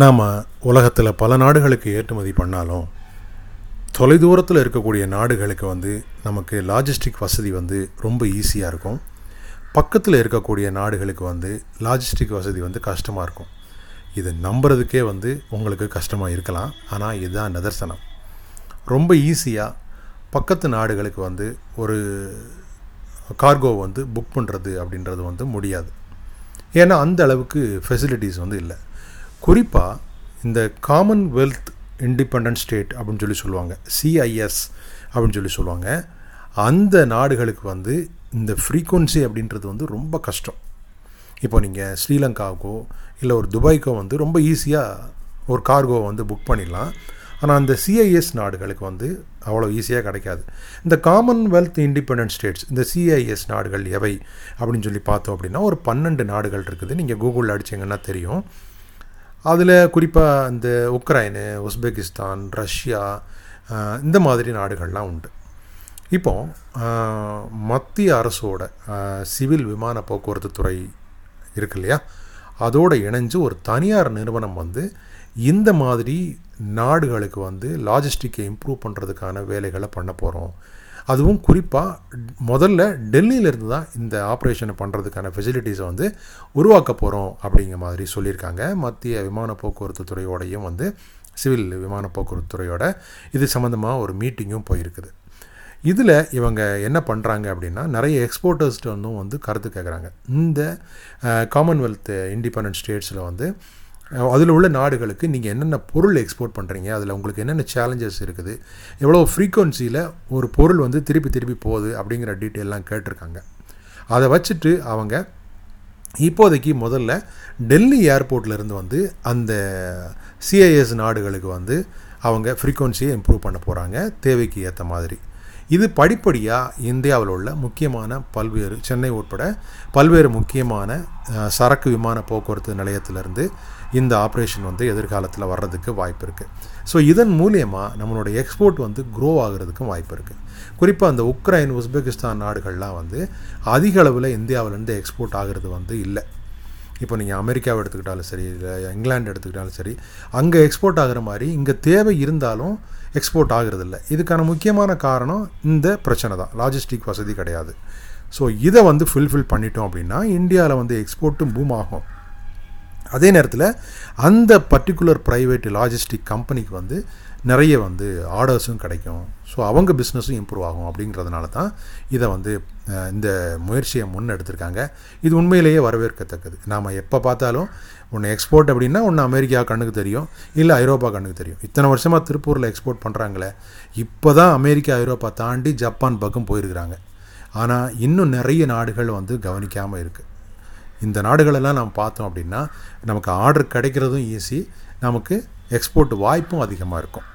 நாம் உலகத்தில் பல நாடுகளுக்கு ஏற்றுமதி பண்ணாலும் தொலைதூரத்தில் இருக்கக்கூடிய நாடுகளுக்கு வந்து நமக்கு லாஜிஸ்டிக் வசதி வந்து ரொம்ப ஈஸியாக இருக்கும். பக்கத்தில் இருக்கக்கூடிய நாடுகளுக்கு வந்து லாஜிஸ்டிக் வசதி வந்து கஷ்டமாக இருக்கும். இது நம்புறதுக்கே வந்து உங்களுக்கு கஷ்டமாக இருக்கலாம். ஆனால் இதுதான் நிதர்சனம். ரொம்ப ஈஸியாக பக்கத்து நாடுகளுக்கு வந்து ஒரு கார்கோ வந்து புக் பண்ணுறது அப்படின்றது வந்து முடியாது. ஏன்னா அந்த அளவுக்கு ஃபெசிலிட்டிஸ் வந்து இல்லை. குறிப்பாக இந்த காமன்வெல்த் இண்டிபெண்ட் ஸ்டேட் அப்படின்னு சொல்லி சொல்லுவாங்க சிஐஎஸ் அப்படின்னு சொல்லி சொல்லுவாங்க. அந்த நாடுகளுக்கு வந்து இந்த ஃப்ரீக்குவன்சி அப்படின்றது வந்து ரொம்ப கஷ்டம். இப்போ நீங்கள் ஸ்ரீலங்காவுக்கோ இல்லை ஒரு துபாய்க்கோ வந்து ரொம்ப ஈஸியாக ஒரு கார்கோ வந்து புக் பண்ணிடலாம். ஆனால் அந்த சிஐஎஸ் நாடுகளுக்கு வந்து அவ்வளோ ஈஸியாக கிடைக்காது. இந்த காமன்வெல்த் இண்டிபெண்ட் ஸ்டேட்ஸ் இந்த சிஐஎஸ் நாடுகள் எவை அப்படின்னு சொல்லி பார்த்தோம் அப்படின்னா ஒரு பன்னெண்டு நாடுகள் இருக்குது. நீங்கள் கூகுளில் அடிச்சிங்கன்னா தெரியும். அதில் குறிப்பாக இந்த உக்ரைனு உஸ்பெகிஸ்தான் ரஷ்யா இந்த மாதிரி நாடுகள்லாம் உண்டு. இப்போ மத்திய அரசோட சிவில் விமான போக்குவரத்து துறை இருக்கு இல்லையா? அதோடு இணைஞ்சு ஒரு தனியார் நிறுவனம் வந்து இந்த மாதிரி நாடுகளுக்கு வந்து லாஜிஸ்டிக்கை இம்ப்ரூவ் பண்ணுறதுக்கான வேலைகளை பண்ண போகிறோம் அதுவும் குறிப்பாக முதல்ல டெல்லியிலேருந்து தான் இந்த ஆப்ரேஷனை பண்ணுறதுக்கான ஃபெசிலிட்டிஸை வந்து உருவாக்க போகிறோம் அப்படிங்கிற மாதிரி சொல்லியிருக்காங்க. மத்திய விமான போக்குவரத்து துறையோடையும் வந்து சிவில் விமான போக்குவரத்து துறையோட இது சம்மந்தமாக ஒரு மீட்டிங்கும் போயிருக்குது. இதில் இவங்க என்ன பண்ணுறாங்க அப்படின்னா நிறைய எக்ஸ்போர்ட்டர்ஸ்ட்டு வந்து கருத்து கேட்குறாங்க இந்த காமன்வெல்த் இண்டிபெண்ட் ஸ்டேட்ஸில் வந்து அதில் உள்ள நாடுகளுக்கு நீங்கள் என்னென்ன பொருள் எக்ஸ்போர்ட் பண்ணுறீங்க அதில் உங்களுக்கு என்னென்ன சேலஞ்சஸ் இருக்குது எவ்வளோ ஃப்ரீக்குவன்சியில் ஒரு பொருள் வந்து திருப்பி திருப்பி போகுது அப்படிங்கிற டீட்டெயிலாம் கேட்டிருக்காங்க. அதை வச்சுட்டு அவங்க இப்போதைக்கு முதல்ல டெல்லி ஏர்போர்ட்லேருந்து வந்து அந்த சிஐஎஸ் நாடுகளுக்கு வந்து அவங்க ஃப்ரீக்குவன்சியை இம்ப்ரூவ் பண்ண போகிறாங்க தேவைக்கு ஏற்ற மாதிரி. இது படிப்படியாக இந்தியாவில் உள்ள முக்கியமான பல்வேறு சென்னை உட்பட பல்வேறு முக்கியமான சரக்கு விமான போக்குவரத்து நிலையத்திலிருந்து இந்த ஆப்ரேஷன் வந்து எதிர்காலத்தில் வர்றதுக்கு வாய்ப்பு இருக்குது ஸோ இதன் மூலியமாக நம்மளோட எக்ஸ்போர்ட் வந்து க்ரோ ஆகிறதுக்கும் வாய்ப்பு இருக்குது குறிப்பாக அந்த உக்ரைன் உஸ்பெகிஸ்தான் நாடுகள்லாம் வந்து அதிக அளவில் இந்தியாவிலேருந்து எக்ஸ்போர்ட் ஆகிறது வந்து இல்லை. இப்போ நீங்கள் அமெரிக்காவை எடுத்துக்கிட்டாலும் சரி இல்லை இங்கிலாந்து எடுத்துக்கிட்டாலும் சரி அங்கே எக்ஸ்போர்ட் ஆகிற மாதிரி இங்கே தேவை இருந்தாலும் எக்ஸ்போர்ட் ஆகிறதில்ல. இதுக்கான முக்கியமான காரணம் இந்த பிரச்சனை தான். லாஜிஸ்டிக் வசதி கிடையாது. ஸோ இதை வந்து ஃபுல்ஃபில் பண்ணிட்டோம் அப்படின்னா இந்தியாவில் வந்து எக்ஸ்போர்ட்டும் பூம் ஆகும். அதே நேரத்தில் அந்த பர்டிகுலர் ப்ரைவேட் லாஜிஸ்டிக் கம்பெனிக்கு வந்து நிறைய வந்து ஆர்டர்ஸும் கிடைக்கும். ஸோ அவங்க பிஸ்னஸும் இம்ப்ரூவ் ஆகும் அப்படிங்கிறதுனால தான் இதை வந்து இந்த முயற்சியை முன்னெடுத்திருக்காங்க இது உண்மையிலேயே வரவேற்கத்தக்கது. நாம் எப்போ பார்த்தாலும் ஒன்று எக்ஸ்போர்ட் அப்படின்னா ஒன்று அமெரிக்கா கண்ணுக்கு தெரியும் இல்லை ஐரோப்பா கண்ணுக்கு தெரியும். இத்தனை வருஷமாக திருப்பூரில் எக்ஸ்போர்ட் பண்ணுறாங்களே இப்போ தான் அமெரிக்கா ஐரோப்பா தாண்டி ஜப்பான் பக்கம் போயிருக்கிறாங்க. ஆனால் இன்னும் நிறைய நாடுகள் வந்து கவனிக்காமல் இருக்குது இந்த நாடுகளெல்லாம் நம்ம பார்த்தோம் அப்படின்னா நமக்கு ஆர்டர் கிடைக்கிறதும் ஈஸி நமக்கு எக்ஸ்போர்ட் வாய்ப்பும் அதிகமாக இருக்கும்.